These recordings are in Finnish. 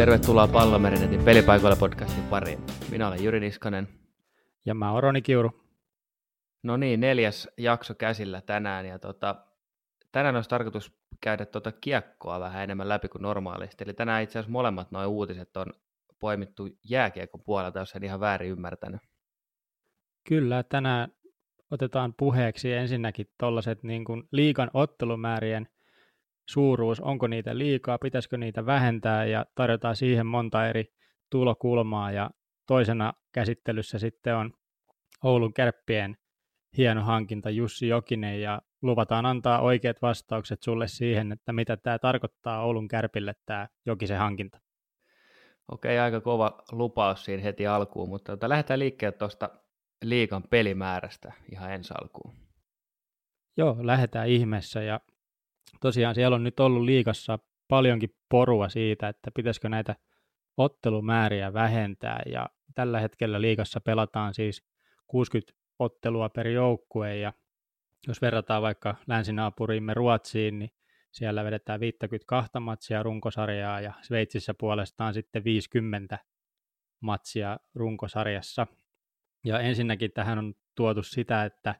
Tervetuloa Pallomerinetin pelipaikoilla podcastin pariin. Minä olen Jyri Niskanen. Ja mä oon Roni Kiuru. No niin, neljäs jakso käsillä tänään. Ja tota, tänään olisi tarkoitus käydä tuota kiekkoa vähän enemmän läpi kuin normaalisti. Eli tänään itse asiassa molemmat nuo uutiset on poimittu jääkiekon puolelta, jos en ihan väärin ymmärtänyt. Kyllä, tänään otetaan puheeksi ensinnäkin tuollaiset niin liikan ottelumäärien suuruus, onko niitä liikaa, pitäisikö niitä vähentää ja tarjotaan siihen monta eri tulokulmaa ja toisena käsittelyssä sitten on Oulun kärppien hieno hankinta Jussi Jokinen ja luvataan antaa oikeat vastaukset sulle siihen, että mitä tämä tarkoittaa Oulun kärpille tämä Jokisen hankinta. Okei, aika kova lupaus siinä heti alkuun, mutta tota, lähdetään liikkeelle tuosta liikan pelimäärästä ihan ensi alkuun. Joo, lähdetään ihmeessä ja tosiaan siellä on nyt ollut liikassa paljonkin porua siitä, että pitäisikö näitä ottelumääriä vähentää ja tällä hetkellä liikassa pelataan siis 60 ottelua per joukkue ja jos verrataan vaikka länsinaapuriimme Ruotsiin, niin siellä vedetään 52 matsia runkosarjaa ja Sveitsissä puolestaan sitten 50 matsia runkosarjassa. Ja ensinnäkin tähän on tuotu sitä, että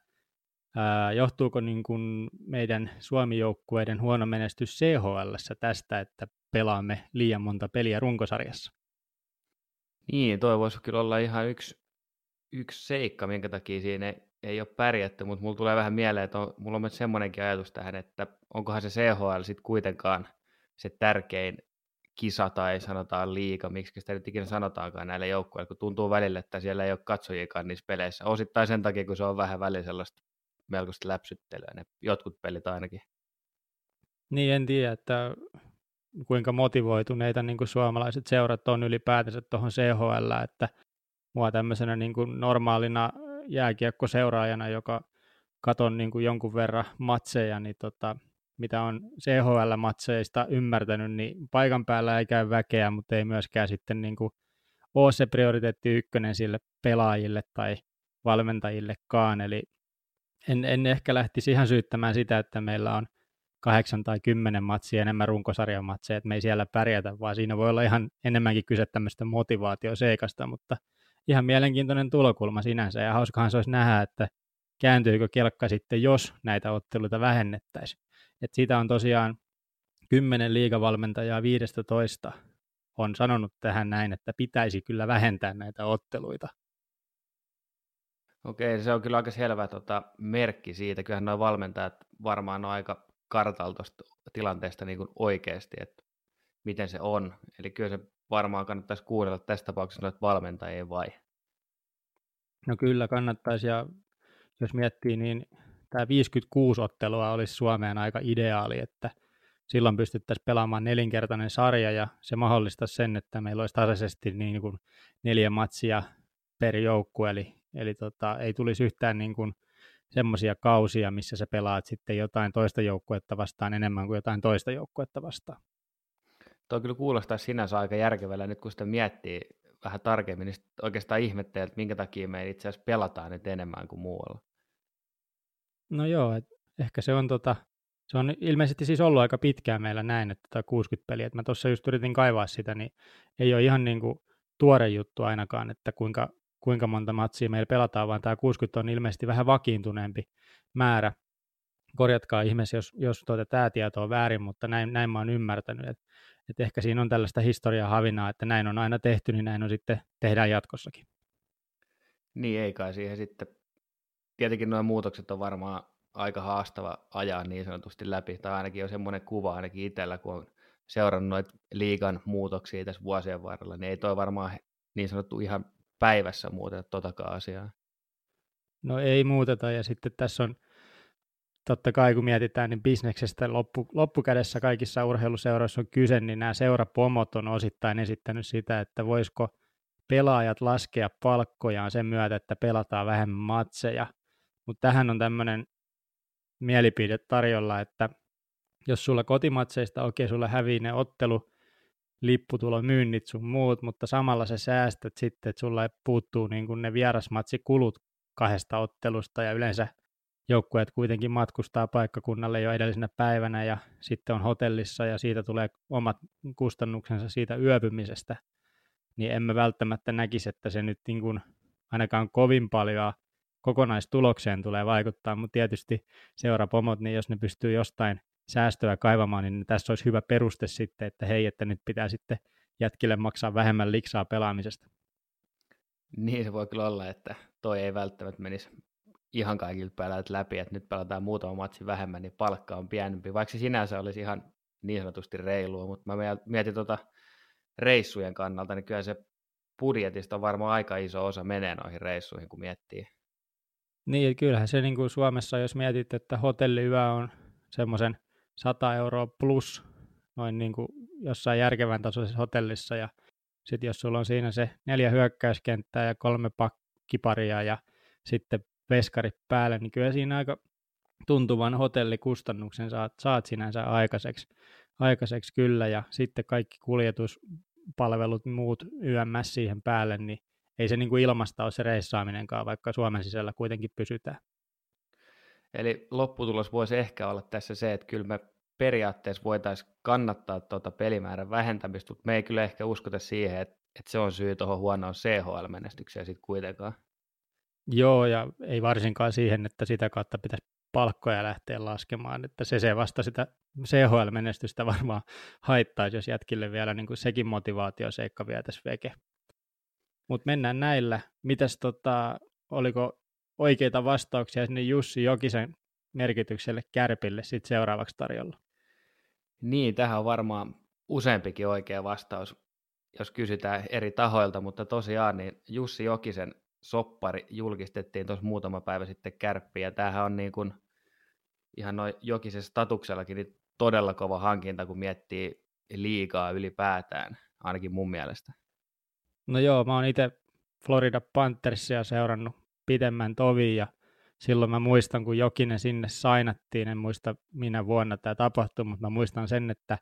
johtuuko niin kuin meidän Suomi-joukkueiden huono menestys CHL tästä, että pelaamme liian monta peliä runkosarjassa? Niin, toi voisi kyllä olla ihan yksi, yksi seikka, minkä takia siinä ei, ole pärjätty, mutta mulla tulee vähän mieleen, että on, mulla on myös semmoinenkin ajatus tähän, että onkohan se CHL sitten kuitenkaan se tärkein kisa tai sanotaan liiga, miksi sitä nyt ikinä sanotaankaan näille joukkueille, kun tuntuu välillä, että siellä ei ole katsojikaan niissä peleissä. Osittain sen takia, kun se on vähän välillä sellaista melkoista läpsyttelyä, ne jotkut pelit ainakin. Niin, en tiedä, että kuinka motivoituneita niin kuin suomalaiset seurat on ylipäätänsä tuohon CHL, että mua tämmöisenä niin kuin normaalina jääkiekkoseuraajana, joka katon niin kuin jonkun verran matseja, niin tota, mitä on CHL-matseista ymmärtänyt, niin paikan päällä ei käy väkeä, mutta ei myöskään sitten niin kuin ole se prioriteetti ykkönen sille pelaajille tai valmentajillekaan, eli en, en ehkä lähtisi ihan syyttämään sitä, että meillä on kahdeksan tai kymmenen matsia enemmän runkosarjan matseja, että me ei siellä pärjätä, vaan siinä voi olla ihan enemmänkin kyse tämmöistä motivaatioseikasta, mutta ihan mielenkiintoinen tulokulma sinänsä, ja hauskahan se olisi nähdä, että kääntyykö kelkka sitten, jos näitä otteluita vähennettäisiin. Et siitä on tosiaan kymmenen liigavalmentajaa 15 on sanonut tähän näin, että pitäisi kyllä vähentää näitä otteluita. Okei, se on kyllä aika selvä tota, merkki siitä. Kyllähän nuo valmentajat varmaan on aika kartalla tuosta tilanteesta niin kuin oikeasti, että miten se on. Eli kyllä se varmaan kannattaisi kuunnella tässä tapauksessa noita valmentajia vai? No kyllä kannattaisi ja jos miettii, niin tämä 56 ottelua olisi Suomeen aika ideaali, että silloin pystyttäisiin pelaamaan nelinkertainen sarja ja se mahdollistaisi sen, että meillä olisi tasaisesti niin kuin neljä matsia per joukku, eli, eli tota, ei tulisi yhtään niin kuin semmoisia kausia, missä sä pelaat sitten jotain toista joukkuetta vastaan enemmän kuin jotain toista joukkuetta vastaan. Tuo kyllä kuulostaa sinänsä aika järkevällä, nyt kun sitä miettii vähän tarkemmin, niin oikeastaan ihmettelee, että minkä takia me itse asiassa pelataan nyt enemmän kuin muualla. No joo, et ehkä se on, tota, se on ilmeisesti siis ollut aika pitkään meillä näin, että tämä 60 peliä. Et mä tuossa just yritin kaivaa sitä, niin ei ole ihan niin kuin tuore juttu ainakaan, että kuinka, kuinka monta matsia meillä pelataan, vaan tämä 60 on ilmeisesti vähän vakiintuneempi määrä. Korjatkaa ihmeessä, jos, jos tuota, tämä tieto on väärin, mutta näin, näin mä oon ymmärtänyt, että et ehkä siinä on tällaista historiaa havinaa, että näin on aina tehty, niin näin on sitten tehdään jatkossakin. Niin, ei kai siihen sitten tietenkin nuo muutokset on varmaan aika haastava ajaa niin sanotusti läpi, tai ainakin on semmoinen kuva ainakin itsellä, kun on seurannut noita liigan muutoksia tässä vuosien varrella, niin ei toi varmaan niin sanottu ihan päivässä muuteta totakaan asiaa. No ei muuteta, ja sitten tässä on totta kai kun mietitään, niin bisneksestä loppu, loppukädessä kaikissa urheiluseuroissa on kyse, niin nämä seurapomot on osittain esittänyt sitä, että voisiko pelaajat laskea palkkojaan sen myötä, että pelataan vähemmän matseja, mutta tähän on tämmöinen mielipide tarjolla, että jos sulla kotimatseista, okei, okay, sulla hävii ne ottelu, lipputulo, myynnit sun muut, mutta samalla se säästät sitten, että sulla puuttuu niin kuin ne vierasmatsikulut kahdesta ottelusta. Ja yleensä joukkueet kuitenkin matkustaa paikkakunnalle jo edellisenä päivänä ja sitten on hotellissa ja siitä tulee omat kustannuksensa siitä yöpymisestä, niin emme välttämättä näkisi, että se nyt niin kuin ainakaan kovin paljon kokonaistulokseen tulee vaikuttaa, mutta tietysti seurapomot, niin jos ne pystyy jostain säästöä kaivamaan, niin tässä olisi hyvä peruste sitten, että hei, että nyt pitää sitten jätkille maksaa vähemmän liksaa pelaamisesta. Niin se voi kyllä olla, että toi ei välttämättä menisi ihan kaikilta pelaajat läpi, että nyt pelataan muutama matsi vähemmän, niin palkka on pienempi, vaikka se sinänsä olisi ihan niin sanotusti reilua, mutta mä mietin tuota reissujen kannalta, niin kyllä se budjetista on varmaan aika iso osa menee noihin reissuihin, kun miettii. Niin, kyllähän se niin kuin Suomessa, jos mietit, että hotelliyö on semmoisen 100 euroa plus noin niin kuin jossain järkevän tasoisessa hotellissa ja sitten jos sulla on siinä se neljä hyökkäyskenttää ja kolme pakkiparia ja sitten veskarit päälle, niin kyllä siinä aika tuntuvan hotellikustannuksen saat, saat sinänsä aikaiseksi, aikaiseksi kyllä, ja sitten kaikki kuljetuspalvelut, muut YMS siihen päälle, niin ei se niin kuin ilmasta ole se reissaaminenkaan, vaikka Suomen sisällä kuitenkin pysytään. Eli lopputulos voisi ehkä olla tässä se, että kyllä me periaatteessa voitaisiin kannattaa tuota pelimäärän vähentämistä, mutta me ei kyllä ehkä uskota siihen, että, että se on syy tuohon huonoon CHL-menestykseen sitten kuitenkaan. Joo, ja ei varsinkaan siihen, että sitä kautta pitäisi palkkoja lähteä laskemaan, että se, se vasta sitä CHL-menestystä varmaan haittaisi, jos jätkille vielä niin kuin sekin motivaatioseikka vietäisi veke. Mutta mennään näillä. Mitäs tota, oliko oikeita vastauksia sinne Jussi Jokisen merkitykselle kärpille sit seuraavaksi tarjolla? Niin, tähän on varmaan useampikin oikea vastaus, jos kysytään eri tahoilta, mutta tosiaan niin Jussi Jokisen soppari julkistettiin tuossa muutama päivä sitten kärppiä, ja tämähän on niin kuin ihan noin Jokisen statuksellakin niin todella kova hankinta, kun miettii liikaa ylipäätään, ainakin mun mielestä. No joo, mä oon itse Florida Panthersia seurannut pidemmän tovin, ja silloin mä muistan, kun Jokinen sinne sainattiin, en muista minä vuonna tämä tapahtui, mutta mä muistan sen, että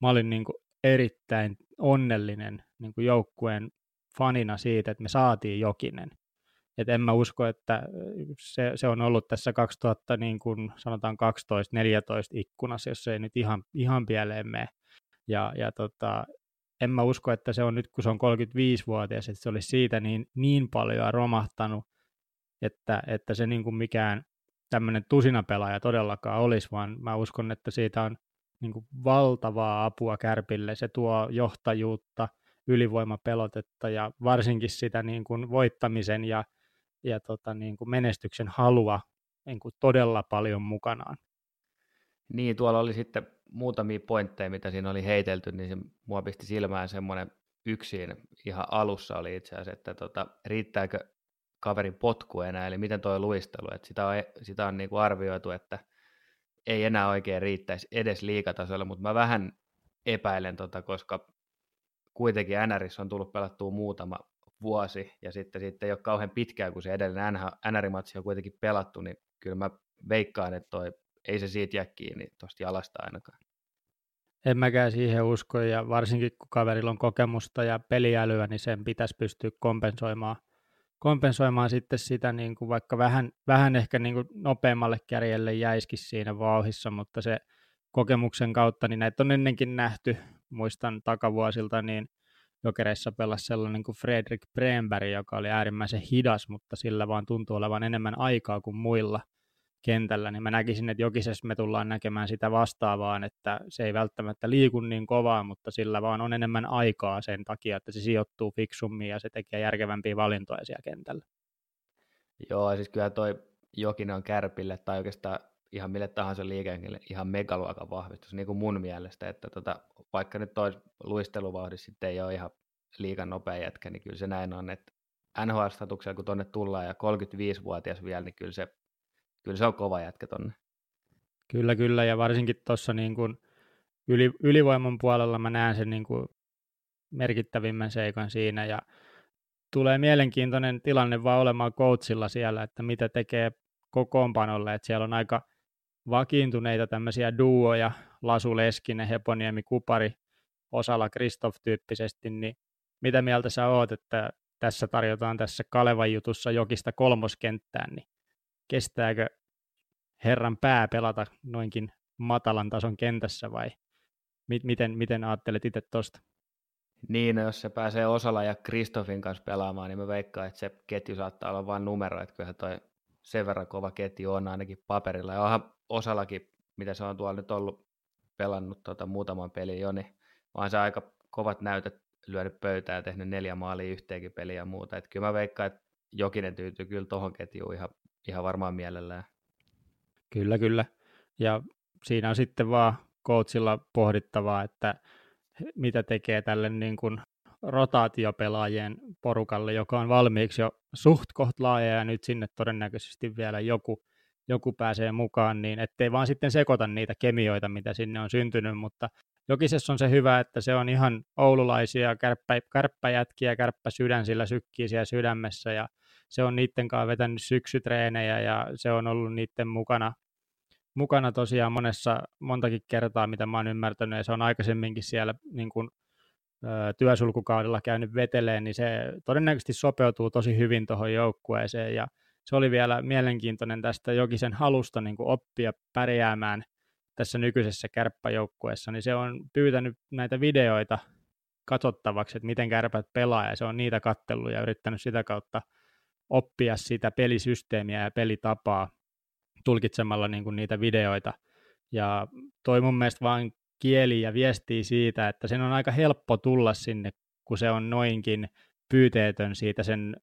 mä olin niin kuin erittäin onnellinen niin kuin joukkueen fanina siitä, että me saatiin Jokinen. Et en mä usko, että se, se on ollut tässä 2000, niin kuin sanotaan 12-14 ikkunassa, jos se ei nyt ihan, ihan pieleen mene. Ja, ja tota, en mä usko, että se on nyt, kun se on 35-vuotias, että se olisi siitä niin, niin paljon romahtanut, että, että se niin kuin mikään tämmöinen tusinapelaaja todellakaan olisi, vaan mä uskon, että siitä on niin kuin valtavaa apua Kärpille. Se tuo johtajuutta, ylivoimapelotetta ja varsinkin sitä niin kuin voittamisen ja, ja tota niin kuin menestyksen halua niin kuin todella paljon mukanaan. Niin, tuolla oli sitten muutamia pointteja, mitä siinä oli heitelty, niin se mua pisti silmään semmoinen yksin ihan alussa oli itse asiassa, että tota, riittääkö kaverin potku enää, eli miten tuo luistelu, että sitä on, sitä on niin kuin arvioitu, että ei enää oikein riittäisi edes liikatasolla, mutta mä vähän epäilen, tota, koska kuitenkin NRissä on tullut pelattua muutama vuosi, ja sitten, sitten ei ole kauhean pitkään, kun se edellinen NR-matsi on kuitenkin pelattu, niin kyllä mä veikkaan, että toi, ei se siitä jää kiinni tuosta jalasta ainakaan. En mäkään siihen usko, ja varsinkin kun kaverilla on kokemusta ja peliälyä, niin sen pitäisi pystyä kompensoimaan – kompensoimaan sitten sitä niin kuin vaikka vähän, vähän ehkä niin kuin nopeammalle kärjelle jäisikin siinä vauhissa, mutta se kokemuksen kautta, niin näitä on ennenkin nähty, muistan takavuosilta, niin jokereissa pelasi sellainen kuin Fredrik Bremberg, joka oli äärimmäisen hidas, mutta sillä vaan tuntuu olevan enemmän aikaa kuin muilla – kentällä, niin mä näkisin, että jokisessa me tullaan näkemään sitä vastaavaan, että se ei välttämättä liiku niin kovaa, mutta sillä vaan on enemmän aikaa sen takia, että se sijoittuu fiksummin ja se tekee järkevämpiä valintoja siellä kentällä. Joo, siis kyllä toi Jokinen on kärpille tai oikeastaan ihan mille tahansa liikengille ihan megaluokan vahvistus, niin kuin mun mielestä, että tota, vaikka nyt toi luisteluvauhdissa sitten ei ole ihan liikan nopea jätkä, niin kyllä se näin on, että NHL-statuksella kun tonne tullaan ja 35-vuotias vielä, niin kyllä se kyllä se on kova jätkä tonne. Kyllä, kyllä, ja varsinkin tuossa niin kuin yli, ylivoiman puolella mä näen sen niin kuin merkittävimmän seikan siinä, ja tulee mielenkiintoinen tilanne vaan olemaan coachilla siellä, että mitä tekee kokoonpanolle, että siellä on aika vakiintuneita tämmöisiä duoja, Lasu Leskinen, Heponiemi, Kupari, osalla Kristoff-tyyppisesti, niin mitä mieltä sä oot, että tässä tarjotaan tässä Kalevan jutussa jokista kolmoskenttään, niin kestääkö herran pää pelata noinkin matalan tason kentässä vai miten, miten ajattelet itse tuosta? Niin, no jos se pääsee Osala ja Kristofin kanssa pelaamaan, niin mä veikkaan, että se ketju saattaa olla vain numero, että kyllähän toi sen verran kova ketju on ainakin paperilla. Ja onhan Osalakin, mitä se on tuolla nyt ollut pelannut tota muutaman pelin jo, niin vaan se aika kovat näytöt lyönyt pöytään ja tehnyt neljä maalia yhteenkin peliä ja muuta. Että kyllä mä veikkaan, että Jokinen tyytyy kyllä tuohon ketjuun ihan, ihan varmaan mielellään. Kyllä, kyllä. Ja siinä on sitten vaan coachilla pohdittavaa, että mitä tekee tälle niin kuin rotaatiopelaajien porukalle, joka on valmiiksi jo suht koht laaja ja nyt sinne todennäköisesti vielä joku, joku pääsee mukaan, niin ettei vaan sitten sekoita niitä kemioita, mitä sinne on syntynyt, mutta Jokisessa on se hyvä, että se on ihan oululaisia kärppä, kärppäjätkiä, kärppäsydän sillä sykkii siellä sydämessä ja se on niiden kanssa vetänyt syksytreenejä ja se on ollut niiden mukana, mukana tosiaan monessa, montakin kertaa, mitä mä oon ymmärtänyt, ja se on aikaisemminkin siellä niin kuin, ö, työsulkukaudella käynyt veteleen, niin se todennäköisesti sopeutuu tosi hyvin tuohon joukkueeseen, ja se oli vielä mielenkiintoinen tästä Jokisen halusta niin kuin oppia pärjäämään tässä nykyisessä kärppäjoukkueessa, niin se on pyytänyt näitä videoita katsottavaksi, että miten kärpät pelaa, ja se on niitä kattellut ja yrittänyt sitä kautta oppia sitä pelisysteemiä ja pelitapaa tulkitsemalla niin kuin niitä videoita. Ja toi mun mielestä vaan kieli ja viestii siitä, että sen on aika helppo tulla sinne, kun se on noinkin pyyteetön siitä sen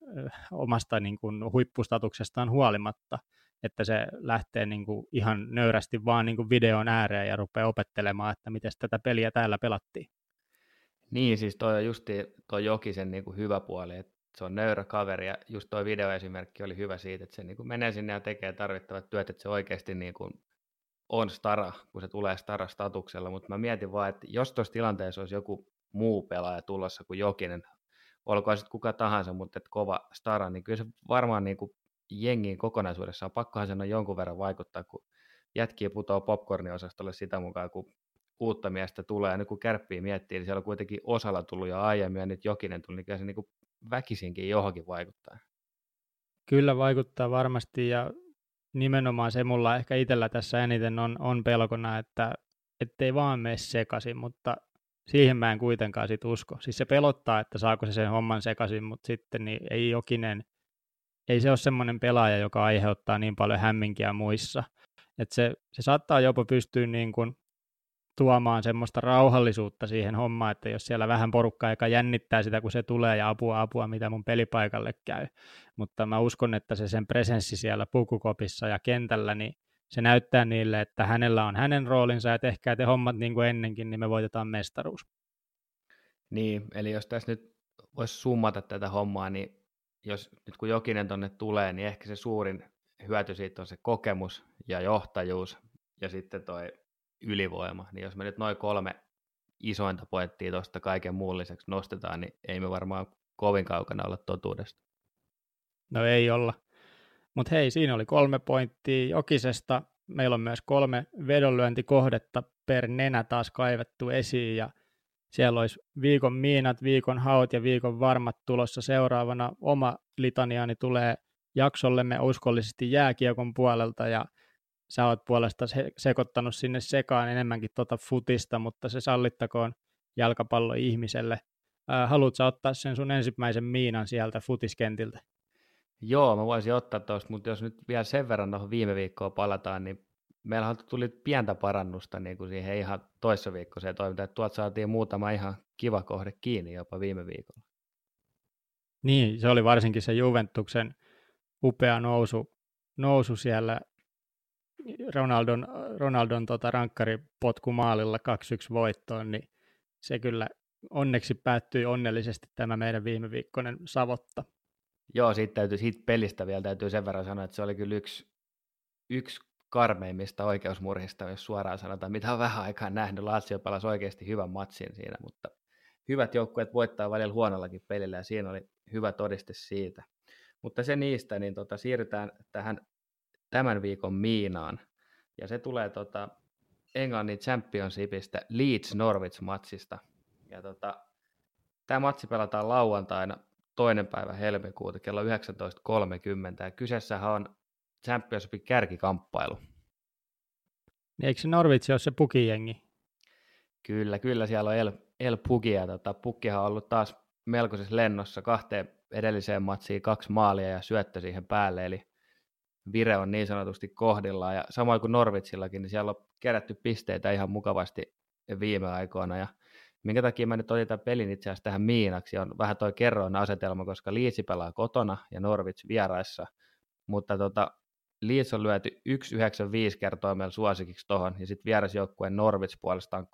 omasta niin kuin huippustatuksestaan huolimatta, että se lähtee niin kuin ihan nöyrästi vaan niin kuin videon ääreen ja rupeaa opettelemaan, että miten tätä peliä täällä pelattiin. Niin, siis toi on justi toi Jokisen niin kuin hyvä puoli, että se on nöyrä kaveri ja just tuo videoesimerkki oli hyvä siitä, että se niin kuin menee sinne ja tekee tarvittavat työt, että se oikeasti niin kuin on stara, kun se tulee stara-statuksella, mutta mä mietin vaan, että jos tuossa tilanteessa olisi joku muu pelaaja tulossa kuin Jokinen, olkoon sitten kuka tahansa, mutta että kova stara, niin kyllä se varmaan niin kuin jengiin kokonaisuudessaan, pakkohan sen on jonkun verran vaikuttaa, kun jätkiä putoaa popcorniosastolle sitä mukaan, kun uutta miestä tulee, ja nyt kun kärppii miettii, niin siellä on kuitenkin osalla tullut jo aiemmin, ja nyt Jokinen tuli, niin kyllä se niin kuin väkisinkin johonkin vaikuttaa. Kyllä vaikuttaa varmasti ja nimenomaan se mulla ehkä itsellä tässä eniten on, on pelkona, että ettei vaan mene sekaisin, mutta siihen mä en kuitenkaan sit usko. Siis se pelottaa, että saako se sen homman sekaisin, mutta sitten niin ei jokinen, ei se ole semmoinen pelaaja, joka aiheuttaa niin paljon hämminkiä muissa. Että se, se saattaa jopa pystyä niin kuin tuomaan semmoista rauhallisuutta siihen hommaan, että jos siellä vähän porukkaa, joka jännittää sitä, kun se tulee ja apua, apua, mitä mun pelipaikalle käy. Mutta mä uskon, että se sen presenssi siellä pukukopissa ja kentällä, niin se näyttää niille, että hänellä on hänen roolinsa, ja tehkää te hommat niin kuin ennenkin, niin me voitetaan mestaruus. Niin, eli jos tässä nyt voisi summata tätä hommaa, niin jos nyt kun Jokinen tonne tulee, niin ehkä se suurin hyöty siitä on se kokemus ja johtajuus, ja sitten toi ylivoima, niin jos me nyt noin kolme isointa pointtia tuosta kaiken muun lisäksi nostetaan, niin ei me varmaan kovin kaukana olla totuudesta. No ei olla. Mutta hei, siinä oli kolme pointtia Jokisesta. Meillä on myös kolme vedonlyöntikohdetta per nenä taas kaivettu esiin ja siellä olisi viikon miinat, viikon haut ja viikon varmat tulossa seuraavana. Oma litaniani tulee jaksollemme uskollisesti jääkiekon puolelta ja sä oot puolesta se- sekoittanut sinne sekaan enemmänkin tuota futista, mutta se sallittakoon jalkapallo-ihmiselle. Ää, haluatko ottaa sen sun ensimmäisen miinan sieltä futiskentiltä? Joo, mä voisin ottaa tuosta, mutta jos nyt vielä sen verran tuohon viime viikkoon palataan, niin meillä tuli pientä parannusta niin kuin siihen ihan toissa viikkoiseen toimintaan, että tuolta saatiin muutama ihan kiva kohde kiinni jopa viime viikolla. Niin, se oli varsinkin se Juventuksen upea nousu, nousu siellä Ronaldon, Ronaldon tota rankkaripotku maalilla 2-1 voittoon, niin se kyllä onneksi päättyi onnellisesti tämä meidän viime viikkoinen savotta. Joo, siitä, täytyy, siitä pelistä vielä täytyy sen verran sanoa, että se oli kyllä yksi, yksi karmeimmista oikeusmurhista, jos suoraan sanotaan, mitä on vähän aikaa nähnyt. Lazio pelasi oikeasti hyvän matsin siinä, mutta hyvät joukkueet voittaa välillä huonollakin pelillä ja siinä oli hyvä todiste siitä. Mutta se niistä, niin tota, siirrytään tähän tämän viikon Miinaan. Ja se tulee tota Englannin Championshipista Leeds Norwich-matsista. Ja tota, tämä matsi pelataan lauantaina toinen päivä helmikuuta kello 19.30. Ja kyseessähän on Championshipin kärkikamppailu. Niin eikö se Norwich ole se pukijengi? Kyllä, kyllä siellä on El, El Puki, ja tota, Pukkihan on ollut taas melkoisessa lennossa kahteen edelliseen matsiin kaksi maalia ja syöttö siihen päälle, eli vire on niin sanotusti kohdillaan, ja samoin kuin Norvitsillakin, niin siellä on kerätty pisteitä ihan mukavasti viime aikoina, ja minkä takia mä nyt otin tämän pelin itse asiassa tähän miinaksi, on vähän toi kerroin asetelma, koska Liitsi pelaa kotona ja Norwich vieraissa, mutta tota, Leeds on lyöty 1,95 kertoimella suosikiksi tuohon, ja sitten vierasjoukkueen Norwich puolestaan 3,95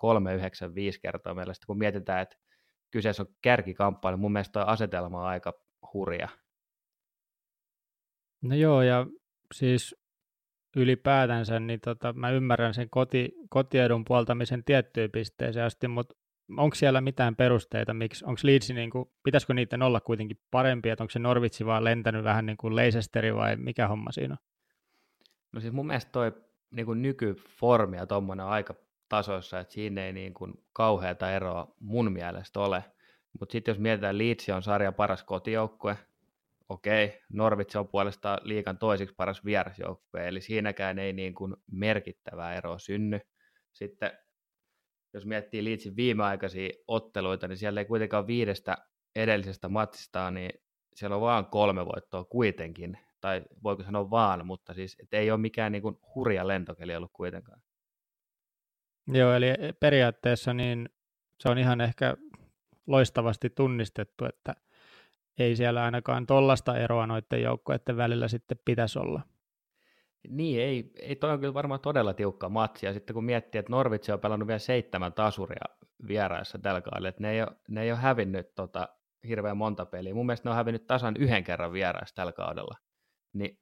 kertoimella. Sitten kun mietitään, että kyseessä on kärkikamppailu, mun mielestä tuo asetelma on aika hurja. No joo, ja siis ylipäätänsä, niin tota, mä ymmärrän sen koti, kotiedun puoltamisen tiettyyn pisteeseen asti, mutta onko siellä mitään perusteita, miksi, onko Leeds, niin kuin, pitäisikö niiden olla kuitenkin parempia, että onko se Norwich vaan lentänyt vähän niin kuin Leicesteri vai mikä homma siinä on? No siis mun mielestä toi niin kuin nykyformi ja tuommoinen aika tasoissa, että siinä ei niin kuin kauheata eroa mun mielestä ole. Mutta sitten jos mietitään, Leeds on sarjan paras kotijoukkue, okei, Norwich on puolestaan liikan toisiksi paras vierasjoukkue, eli siinäkään ei niin kuin merkittävää eroa synny. Sitten jos miettii Leedsin viimeaikaisia otteluita, niin siellä ei kuitenkaan viidestä edellisestä matsista, niin siellä on vaan kolme voittoa kuitenkin, tai voiko sanoa vaan, mutta siis et ei ole mikään niin kuin hurja lentokeli ollut kuitenkaan. Joo, eli periaatteessa niin se on ihan ehkä loistavasti tunnistettu, että ei siellä ainakaan tollasta eroa noiden joukkoiden välillä sitten pitäisi olla. Niin, ei, ei toi on kyllä varmaan todella tiukka matsi, ja sitten kun miettii, että Norvitsi on pelannut vielä seitsemän tasuria vieraissa tällä kaudella, että ne ei ole, ne ei ole hävinnyt tota, hirveän monta peliä. Mun mielestä ne on hävinnyt tasan yhden kerran vieraissa tällä kaudella. Niin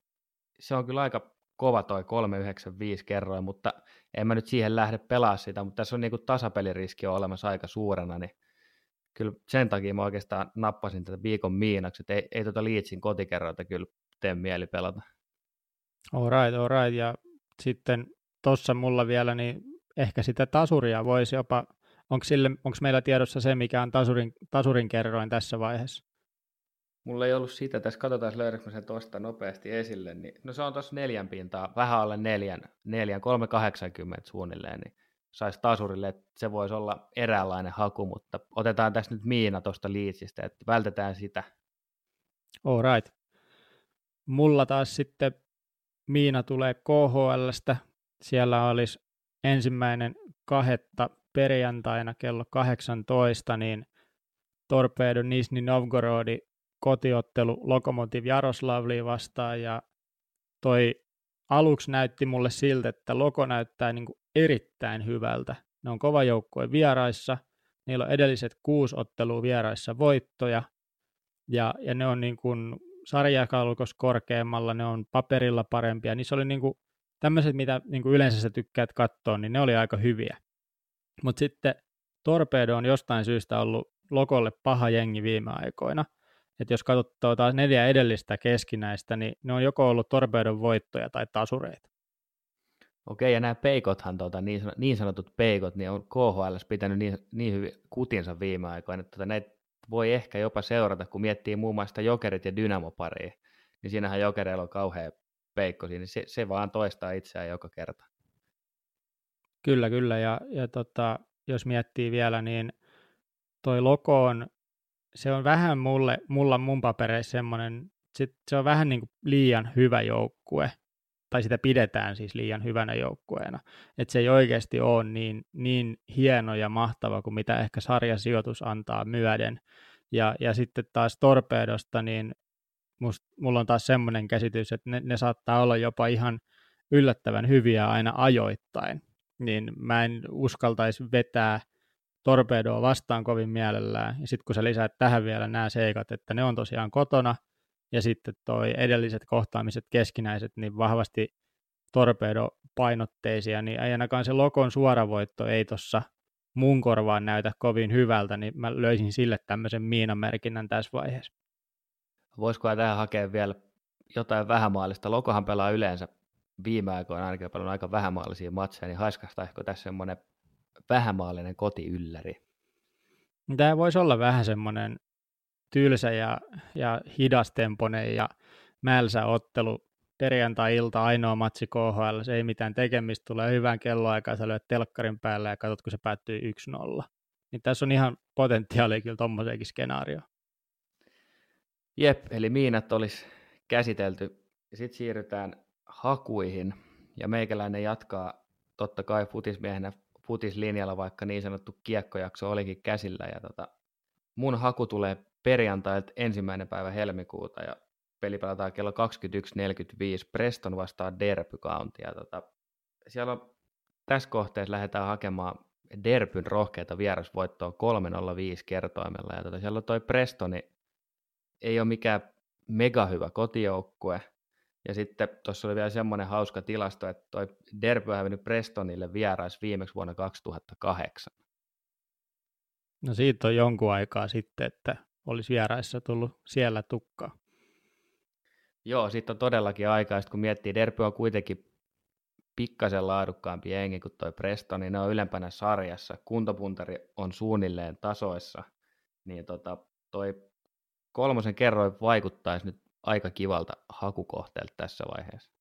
se on kyllä aika kova toi 395 kerroin, mutta en mä nyt siihen lähde pelaa sitä, mutta tässä on niinku tasapeliriski on olemassa aika suurena, niin kyllä sen takia mä oikeastaan nappasin tätä viikon miinaksi, että ei, ei tuota Leedsin kotikerroita kyllä tee mieli pelata. All right, all right. Ja sitten tuossa mulla vielä, niin ehkä sitä tasuria voisi jopa, onko, sille, onko meillä tiedossa se, mikä on tasurin, tasurin kerroin tässä vaiheessa? Mulla ei ollut sitä, tässä katsotaan löydätkö sen tuosta nopeasti esille, niin no se on tuossa neljän pintaa, vähän alle neljän, neljän 380 suunnilleen, niin saisi tasurille, että se voisi olla eräänlainen haku, mutta otetaan tässä nyt Miina tuosta liitsistä, että vältetään sitä. All right. Mulla taas sitten Miina tulee KHLstä. Siellä olisi ensimmäinen kahetta perjantaina kello 18, niin Torpedo Nisni Novgorodi kotiottelu Lokomotiv Jaroslavli vastaan ja toi aluksi näytti mulle siltä, että Loko näyttää niin kuin erittäin hyvältä. Ne on kova joukkue vieraissa, niillä on edelliset kuusi ottelua vieraissa voittoja ja, ja ne on niin kuin sarjakalkos korkeammalla, ne on paperilla parempia, niin se oli niinku tämmöiset, mitä niinku yleensä sä tykkäät katsoa, niin ne oli aika hyviä. Mutta sitten Torpedo on jostain syystä ollut Lokolle paha jengi viime aikoina. Että jos katsoo taas neljä edellistä keskinäistä, niin ne on joko ollut Torpedon voittoja tai tasureita. Okei, ja nämä peikothan, tuota, niin sanotut peikot, niin on KHL pitänyt niin, niin hyvin kutinsa viime aikoina, että tuota, näitä voi ehkä jopa seurata, kun miettii muun muassa Jokerit ja Dynamo-paria, niin siinähän Jokereilla on kauhea peikko siinä, se, se vaan toistaa itseään joka kerta. Kyllä, kyllä, ja, ja tota, jos miettii vielä, niin toi Loko on, se on vähän mulle, mulla mun papereissa semmoinen, se on vähän niin kuin liian hyvä joukkue, tai sitä pidetään siis liian hyvänä joukkueena. Että se ei oikeasti ole niin, niin hieno ja mahtava kuin mitä ehkä sarjasijoitus antaa myöden. Ja, ja sitten taas Torpedosta, niin must, mulla on taas semmoinen käsitys, että ne, ne saattaa olla jopa ihan yllättävän hyviä aina ajoittain. Niin mä en uskaltaisi vetää Torpedoa vastaan kovin mielellään. Ja sitten kun sä lisäät tähän vielä nämä seikat, että ne on tosiaan kotona, ja sitten toi edelliset kohtaamiset keskinäiset, niin vahvasti torpedo-painotteisia, niin ei ainakaan se Lokon suoravoitto ei tuossa mun korvaan näytä kovin hyvältä, niin mä löysin sille tämmöisen miinamerkinnän tässä vaiheessa. Voisiko tähän hakea vielä jotain vähämaallista? Lokohan pelaa yleensä viime aikoina ainakin paljon aika vähämaallisia matseja, niin ehkä tässä semmoinen vähämaallinen kotiylläri? Tämä voisi olla vähän semmoinen tylsä ja, ja hidastemponen ja mälsä ottelu perjantai-ilta ainoa matsi KHL, se ei mitään tekemistä, tulee hyvään kelloaikaan, sä lyöt telkkarin päälle ja katsot, kun se päättyy 1-0. Niin tässä on ihan potentiaalia kyllä tommoseenkin skenaario. Jep, eli miinat olisi käsitelty. Sitten siirrytään hakuihin, ja meikäläinen jatkaa totta kai futismiehenä futislinjalla, vaikka niin sanottu kiekkojakso olikin käsillä. Ja tota, mun haku tulee perjantailta ensimmäinen päivä helmikuuta, ja peli pelataan kello 21.45. Preston vastaa Derby County. Ja tota, siellä on, tässä kohteessa lähdetään hakemaan Derbyn rohkeita vierasvoittoa 305 kertoimella. Ja tota, siellä on toi Prestoni, ei ole mikään mega hyvä kotijoukkue. Ja sitten tuossa oli vielä semmoinen hauska tilasto, että toi Derby on hävinnyt Prestonille vierais viimeksi vuonna 2008. No siitä on jonkun aikaa sitten, että olisi vieraissa tullut siellä tukkaa. Joo, sitten on todellakin aikaa, kun miettii, Derby on kuitenkin pikkasen laadukkaampi jengi kuin toi Preston, niin ne on ylempänä sarjassa, kuntopuntari on suunnilleen tasoissa, niin tota, toi kolmosen kerroin vaikuttaisi nyt aika kivalta hakukohteelta tässä vaiheessa.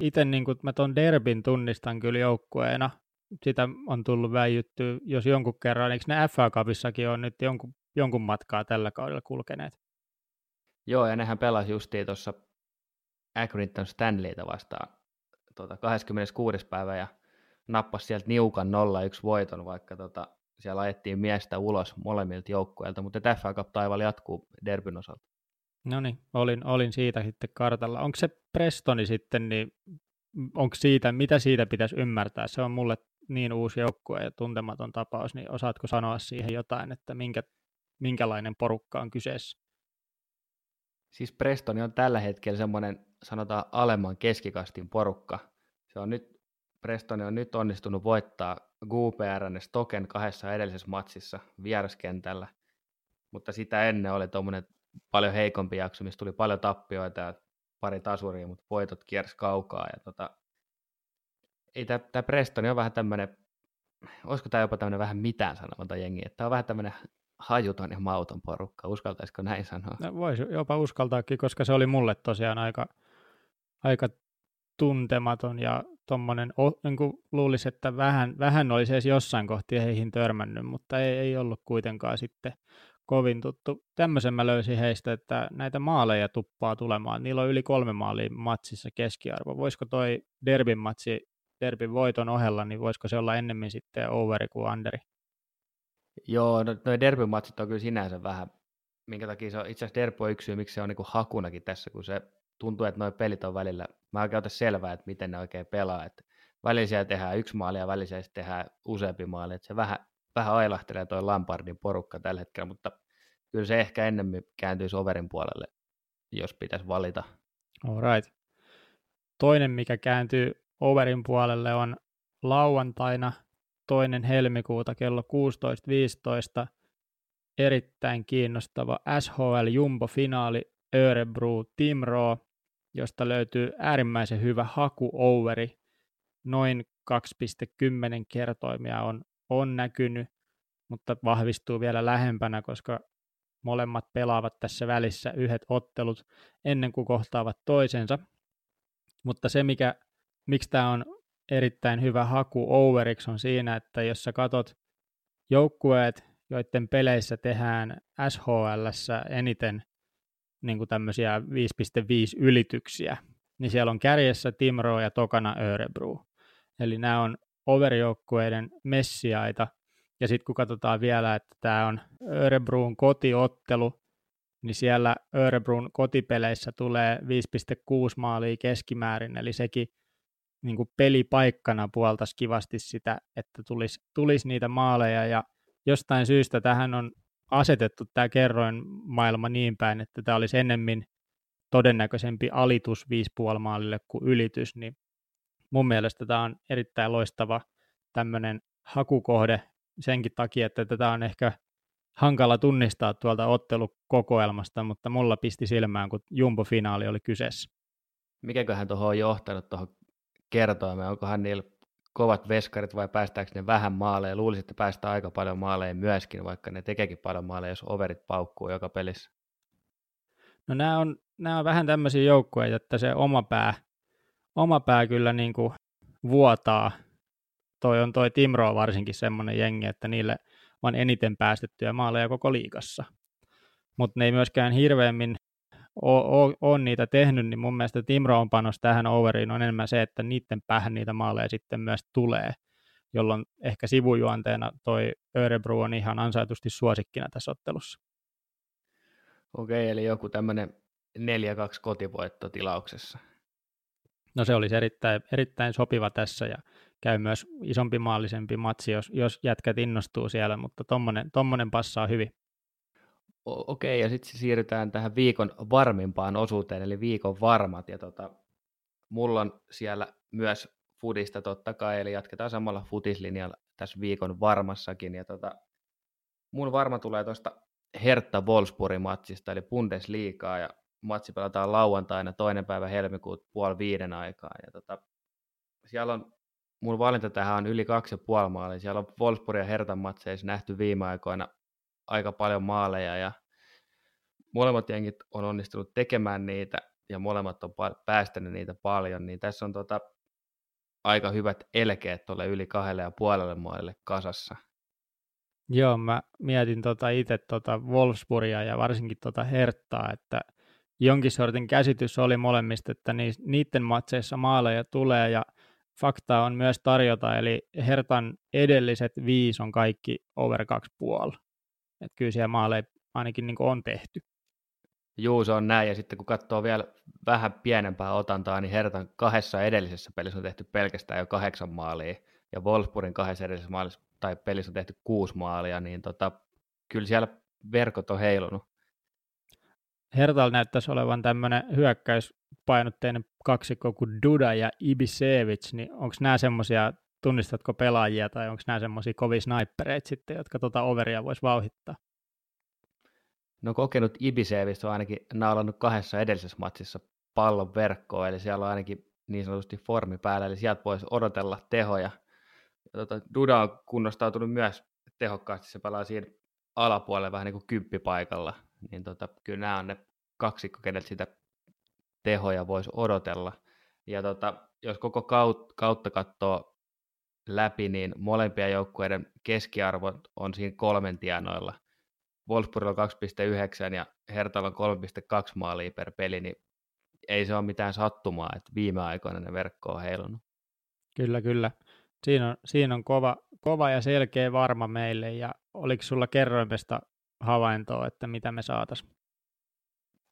Itse niin mä tuon Derbin tunnistan kyllä joukkueena, sitä on tullut väijytty, jos jonkun kerran, eikö ne FA Cupissakin on nyt jonkun, jonkun matkaa tällä kaudella kulkeneet? Joo, ja nehän pelasi justiin tuossa Accrington Stanleyta vastaan tuota, 26. päivä ja nappasi sieltä niukan 0-1 voiton, vaikka tota, siellä ajettiin miestä ulos molemmilta joukkueilta, mutta FA Cup taival jatkuu Derbyn osalta. No niin, olin, olin siitä sitten kartalla. Onko se Prestoni sitten, niin onko siitä, mitä siitä pitäisi ymmärtää? Se on mulle niin uusi joukkue ja tuntematon tapaus, niin osaatko sanoa siihen jotain, että minkä, minkälainen porukka on kyseessä? Siis Prestoni on tällä hetkellä semmoinen, sanotaan alemman keskikastin porukka. Se on nyt, Prestoni on nyt onnistunut voittaa GPRn Stoken kahdessa edellisessä matsissa vieraskentällä, mutta sitä ennen oli tuommoinen paljon heikompi jakso, missä tuli paljon tappioita ja pari tasuria, mutta voitot kiersi kaukaa. Ja tota, ei tämä Preston on vähän tämmöinen, olisiko tämä jopa tämmöinen vähän mitään sanomaton jengi, että tämä on vähän tämmöinen hajuton ja mauton porukka, uskaltaisiko näin sanoa? No, voisi jopa uskaltaakin, koska se oli mulle tosiaan aika, aika tuntematon ja tuommoinen, niin luulisi, että vähän, vähän olisi edes jossain kohti heihin törmännyt, mutta ei, ei ollut kuitenkaan sitten kovin tuttu. Tämmöisen mä löysin heistä, että näitä maaleja tuppaa tulemaan. Niillä on yli kolme maalia matsissa keskiarvo. Voisiko toi derbin matsi, derbin voiton ohella, niin voisiko se olla ennemmin sitten overi kuin underi? Joo, no, noi derbin matsit on kyllä sinänsä vähän, minkä takia se on itse asiassa derby on yksi syy, miksi se on niin kuin hakunakin tässä, kun se tuntuu, että nuo pelit on välillä, mä oikein ota selvää, että miten ne oikein pelaa, että välillä siellä tehdään yksi maali ja välillä tehdään useampi maali, että se vähän vähän ailahtelee toi Lampardin porukka tällä hetkellä, mutta kyllä se ehkä ennemmin kääntyisi overin puolelle, jos pitäisi valita. All right. Toinen, mikä kääntyy overin puolelle, on lauantaina toinen helmikuuta kello 16.15 erittäin kiinnostava SHL Jumbo-finaali Örebro Timroo, josta löytyy äärimmäisen hyvä haku overi. Noin 2,10 kertoimia on on näkynyt, mutta vahvistuu vielä lähempänä, koska molemmat pelaavat tässä välissä yhdet ottelut ennen kuin kohtaavat toisensa. Mutta se, mikä, miksi tämä on erittäin hyvä haku overiksi, on siinä, että jos sä katot joukkueet, joiden peleissä tehdään SHL eniten niin kuin tämmöisiä 5.5 ylityksiä, niin siellä on kärjessä Timro ja tokana Örebro. Eli nämä on overjoukkueiden messiaita. Ja sitten kun katsotaan vielä, että tämä on Örebruun kotiottelu, niin siellä Örebruun kotipeleissä tulee 5,6 maalia keskimäärin, eli sekin niin kuin pelipaikkana puoltaisi kivasti sitä, että tulisi, tulisi niitä maaleja, ja jostain syystä tähän on asetettu tämä kerroin maailma niin päin, että tämä olisi ennemmin todennäköisempi alitus 5,5 maalille kuin ylitys, niin mun mielestä tämä on erittäin loistava tämmöinen hakukohde senkin takia, että tätä on ehkä hankala tunnistaa tuolta ottelukokoelmasta, mutta mulla pisti silmään, kun Jumbo-finaali oli kyseessä. Mikäköhän tuohon on johtanut tuohon kertoimeen? Onkohan niillä kovat veskarit vai päästäänkö ne vähän maaleja? Luulisin, että päästään aika paljon maaleja myöskin, vaikka ne tekeekin paljon maaleja, jos overit paukkuu joka pelissä. No nämä on nämä on vähän tämmöisiä joukkueita, että se oma pää, oma pää kyllä niin kuin vuotaa. Toi on toi Timro varsinkin semmoinen jengi, että niille on eniten päästettyjä maaleja koko liigassa. Mutta ne ei myöskään hirveämmin ole niitä tehnyt, niin mun mielestä Timroon panos tähän overiin on enemmän se, että niiden päähän niitä maaleja sitten myös tulee, jolloin ehkä sivujuonteena toi Örebro on ihan ansaitusti suosikkina tässä ottelussa. Okei, eli joku tämmöinen 4-2 kotivoitto tilauksessa. No se olisi erittäin, erittäin sopiva tässä ja käy myös isompi maallisempi matsi, jos, jos jätkät innostuu siellä, mutta tommonen, tommonen passaa hyvin. Okei, ja sitten siirrytään tähän viikon varmimpaan osuuteen, eli viikon varmat. Ja tota, mulla on siellä myös fudista totta kai, eli jatketaan samalla futislinjalla tässä viikon varmassakin. Ja tota, mun varma tulee tuosta Hertha Wolfsburgin matsista, eli Bundesliigaa, ja matsi pelataan lauantaina toinen päivä helmikuuta puoli viiden aikaa. Ja tota, siellä on, mun valinta tähän on yli kaksi ja puoli maalia. Siellä on Wolfsburg ja Hertan matseissa nähty viime aikoina aika paljon maaleja ja molemmat jengit on onnistunut tekemään niitä ja molemmat on päästänyt niitä paljon, niin tässä on tota, aika hyvät elkeet tuolle yli kahdelle ja puolelle maalille kasassa. Joo, mä mietin tota itse tota Wolfsburgia ja varsinkin tota Herttaa, että jonkin sortin käsitys oli molemmista, että niiden matseissa maaleja tulee ja fakta on myös tarjota, eli Hertan edelliset viisi on kaikki over 2,5. Että kyllä siellä maaleja ainakin niin on tehty. Juu, se on näin. Ja sitten kun katsoo vielä vähän pienempää otantaa, niin Hertan kahdessa edellisessä pelissä on tehty pelkästään jo kahdeksan maalia. Ja Wolfsburgin kahdessa edellisessä maalissa, tai pelissä on tehty kuusi maalia, niin tota, kyllä siellä verkot on heilunut. Hertal näyttäisi olevan tämmöinen hyökkäyspainotteinen kaksikko kuin Duda ja Ibisevic, niin onko nämä semmoisia, tunnistatko pelaajia tai onko nämä semmoisia kovia snipereita sitten, jotka tuota overia voisi vauhittaa? No kokenut Ibisevic on ainakin naulannut kahdessa edellisessä matsissa pallon verkkoon, eli siellä on ainakin niin sanotusti formi päällä, eli sieltä voisi odotella tehoja. Ja tota, Duda on kunnostautunut myös tehokkaasti, se pelaa siinä alapuolella vähän niin kuin kymppipaikalla, niin tota, kyllä nämä on ne kaksikko, kenet sitä tehoja voisi odotella. Ja tota, jos koko kautta katsoo läpi, niin molempien joukkueiden keskiarvo on siinä kolmen tienoilla. Wolfsburg on 2,9 ja Hertalla on 3,2 maalia per peli, niin ei se ole mitään sattumaa, että viime aikoina ne verkko on heilunut. Kyllä, kyllä. Siinä on, siinä on kova, kova ja selkeä varma meille, ja oliko sulla kerroimesta havaintoa, että mitä me saataisiin?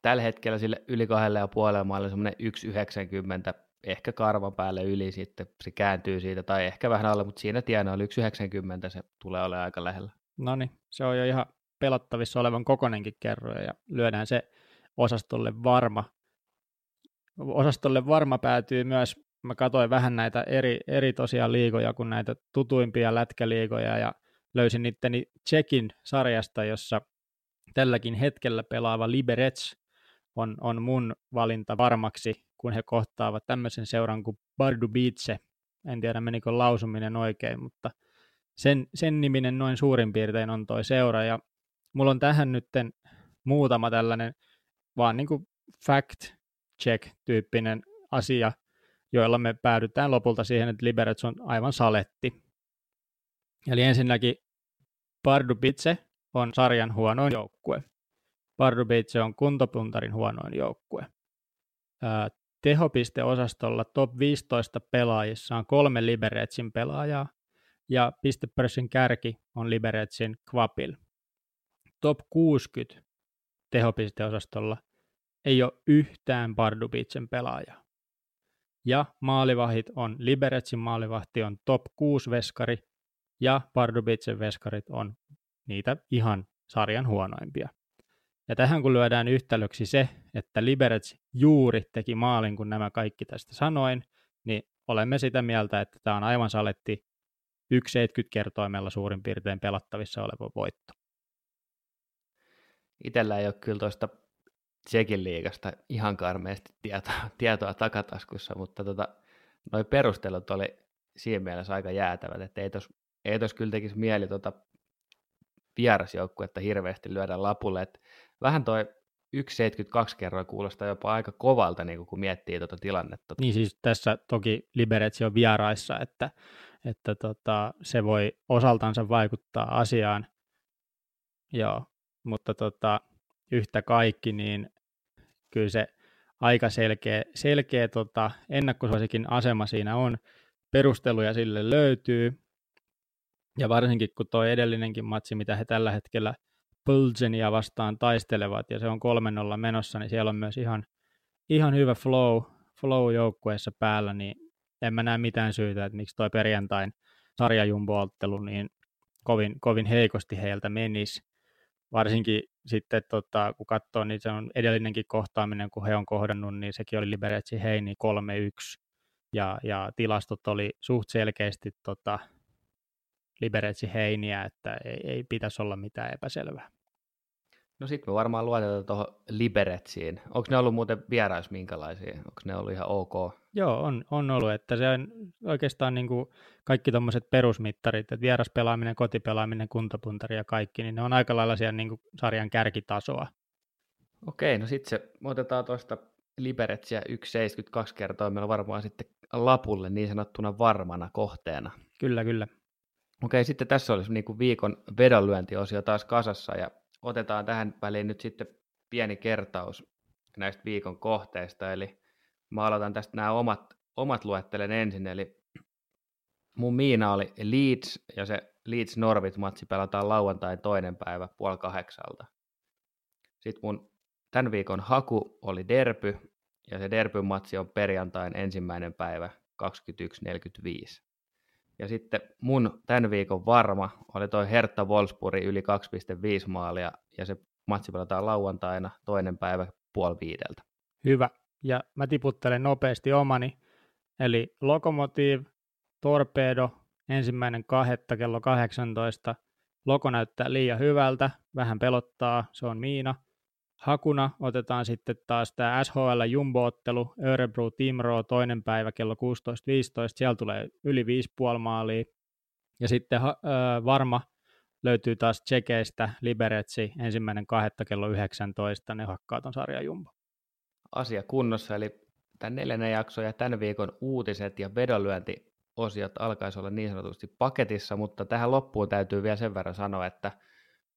Tällä hetkellä sille yli kahdelle ja puolelle maalle semmoinen 1,90, ehkä karvan päälle yli sitten, se kääntyy siitä, tai ehkä vähän alle, mutta siinä tiena oli 1,90, se tulee olemaan aika lähellä. No niin, se on jo ihan pelattavissa olevan kokonenkin kerroja, ja lyödään se osastolle varma. Osastolle varma päätyy myös, mä katsoin vähän näitä eri, eri tosiaan liigoja kuin näitä tutuimpia lätkäliigoja, ja löysin niitteni Tsekin sarjasta, jossa tälläkin hetkellä pelaava Liberec on, on mun valinta varmaksi, kun he kohtaavat tämmöisen seuran kuin Bardubice. En tiedä menikö lausuminen oikein, mutta sen, sen niminen noin suurin piirtein on toi seura. Ja mulla on tähän nytten muutama tällainen vaan niin kuin fact check-tyyppinen asia, joilla me päädytään lopulta siihen, että Liberec on aivan saletti. Eli ensinnäkin Pardubice on sarjan huonoin joukkue. Pardubice on kuntopuntarin huonoin joukkue. Tehopisteosastolla top 15 pelaajissa on kolme Liberetsin pelaajaa, ja pistepörssin kärki on Liberetsin Kvapil. Top 60 tehopisteosastolla ei ole yhtään Pardubicen pelaajaa. Ja maalivahit on, Liberetsin maalivahti on top 6 veskari, ja Pardubicen veskarit on niitä ihan sarjan huonoimpia. Ja tähän kun lyödään yhtälöksi se, että Liberec juuri teki maalin, kun nämä kaikki tästä sanoin, niin olemme sitä mieltä, että tämä on aivan saletti 1,70 kertoimella suurin piirtein pelattavissa oleva voitto. Itellä ei ole kyllä tuosta Tsekin liigasta ihan karmeasti tietoa, tietoa takataskussa, mutta tota, noi perustelut oli siinä mielessä aika jäätävät, että ei tos, ei tos kyllä tekisi mieli tota vierasjoukkuetta hirveästi lyödä lapulle. Et vähän toi 1,72 kerroin kuulostaa jopa aika kovalta, niin kun miettii tuota tilannetta. Niin siis tässä toki Liberetsi on vieraissa, että, että tota, se voi osaltansa vaikuttaa asiaan, Joo, mutta tota, yhtä kaikki, niin kyllä se aika selkeä, selkeä tota, ennakkosuosikin asema siinä on. Perusteluja sille löytyy. Ja varsinkin kun tuo edellinenkin matsi, mitä he tällä hetkellä Pulgenia vastaan taistelevat, ja se on 3-0 menossa, niin siellä on myös ihan, ihan hyvä flow, flow joukkueessa päällä, niin en mä näe mitään syytä, että miksi toi perjantain sarjajumbo niin kovin, kovin heikosti heiltä menisi. Varsinkin sitten, tota, kun katsoo, niin se on edellinenkin kohtaaminen, kun he on kohdannut, niin sekin oli Liberetsi Heini 3-1, ja, ja tilastot oli suht selkeästi tota, Liberetsi Heiniä, että ei, ei pitäisi olla mitään epäselvää. No sitten me varmaan luotetaan tuohon Liberetsiin. Onko ne ollut muuten vierais minkälaisia? Onko ne ollut ihan ok? Joo, on, on ollut, että se on oikeastaan niin kuin kaikki tuommoiset perusmittarit, että vieraspelaaminen, kotipelaaminen, kuntopuntari ja kaikki, niin ne on aika lailla siellä niin kuin sarjan kärkitasoa. Okei, no sitten se, me otetaan tuosta Liberetsiä 1,72 kertaa, meillä on varmaan sitten lapulle niin sanottuna varmana kohteena. Kyllä, kyllä. Okei, sitten tässä olisi niin kuin viikon vedonlyöntiosio taas kasassa, ja otetaan tähän väliin nyt sitten pieni kertaus näistä viikon kohteista, eli mä aloitan tästä nämä omat, omat luettelen ensin, eli mun miina oli Leeds, ja se Leeds Norvit matsi pelataan lauantain toinen päivä puoli kahdeksalta. Sitten mun tämän viikon haku oli Derpy, ja se Derpyn matsi on perjantain ensimmäinen päivä 21.45. Ja sitten mun tämän viikon varma oli toi Hertha Wolfsburg yli 2,5 maalia, ja se matsi pelataan lauantaina toinen päivä puoli viideltä. Hyvä. Ja mä tiputtelen nopeasti omani. Eli Lokomotiv, Torpedo, ensimmäinen kahdetta kello 18. Loko näyttää liian hyvältä, vähän pelottaa, se on Miina. Hakuna otetaan sitten taas tämä SHL Jumbo-ottelu, Örebro Timro toinen päivä kello 16.15, siellä tulee yli 5,5 maalia. Ja sitten äh, varma löytyy taas Tsekeistä Liberetsi ensimmäinen kahdetta kello 19, ne hakkaa ton sarja Jumbo. Asia kunnossa, eli tämän neljännen jakso ja tämän viikon uutiset ja vedonlyöntiosiot alkaisi olla niin sanotusti paketissa, mutta tähän loppuun täytyy vielä sen verran sanoa, että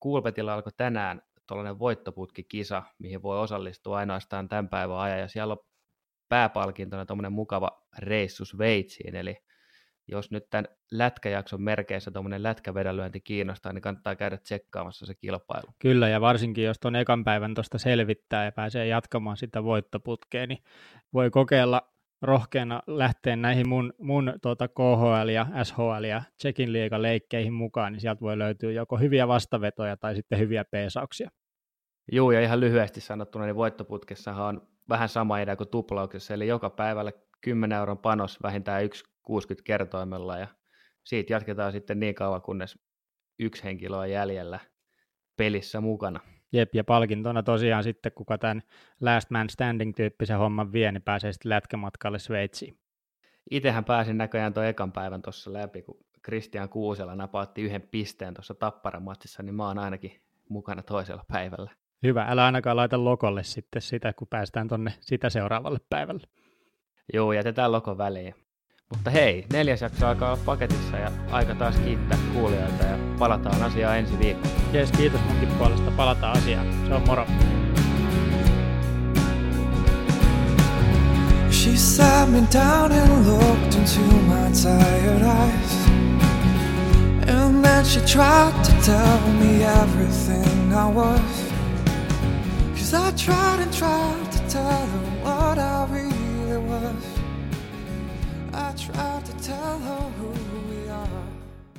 Kuulpetilla alkoi tänään tuollainen voittoputkikisa, mihin voi osallistua ainoastaan tämän päivän ajan, ja siellä on pääpalkintona tuommoinen mukava reissu Sveitsiin, eli jos nyt tämän lätkäjakson merkeissä tuommoinen lätkävedonlyönti kiinnostaa, niin kannattaa käydä tsekkaamassa se kilpailu. Kyllä, ja varsinkin jos tuon ekan päivän tuosta selvittää ja pääsee jatkamaan sitä voittoputkea, niin voi kokeilla rohkeana lähteä näihin mun, mun tuota KHL ja SHL ja Tsekin liiga leikkeihin mukaan, niin sieltä voi löytyä joko hyviä vastavetoja tai sitten hyviä peesauksia. Joo, ja ihan lyhyesti sanottuna, niin voittoputkessahan on vähän sama idea kuin tuplauksessa, eli joka päivällä 10 euron panos vähintään 1,60 kertoimella, ja siitä jatketaan sitten niin kauan, kunnes yksi henkilö on jäljellä pelissä mukana. Jep, ja palkintona tosiaan sitten, kuka tämän last man standing tyyppisen homman vie, niin pääsee sitten lätkämatkalle Sveitsiin. Itsehän pääsin näköjään tuon ekan päivän tuossa läpi, kun Christian Kuusela napautti yhden pisteen tuossa Tappara-matsissa, niin mä oon ainakin mukana toisella päivällä. Hyvä, älä ainakaan laita lokolle sitten sitä, kun päästään tonne sitä seuraavalle päivälle. Joo, jätetään lokon väliin. Mutta hei, neljäs jakso alkaa olla paketissa ja aika taas kiittää kuulijoita ja palataan asiaan ensi viikolla. Jees, kiitos munkin puolesta. Palataan asiaan. Se on moro. She sat me down and looked into my tired eyes And then she tried to tell me everything I was Cause I tried and tried to tell her what I really was I tried to tell her who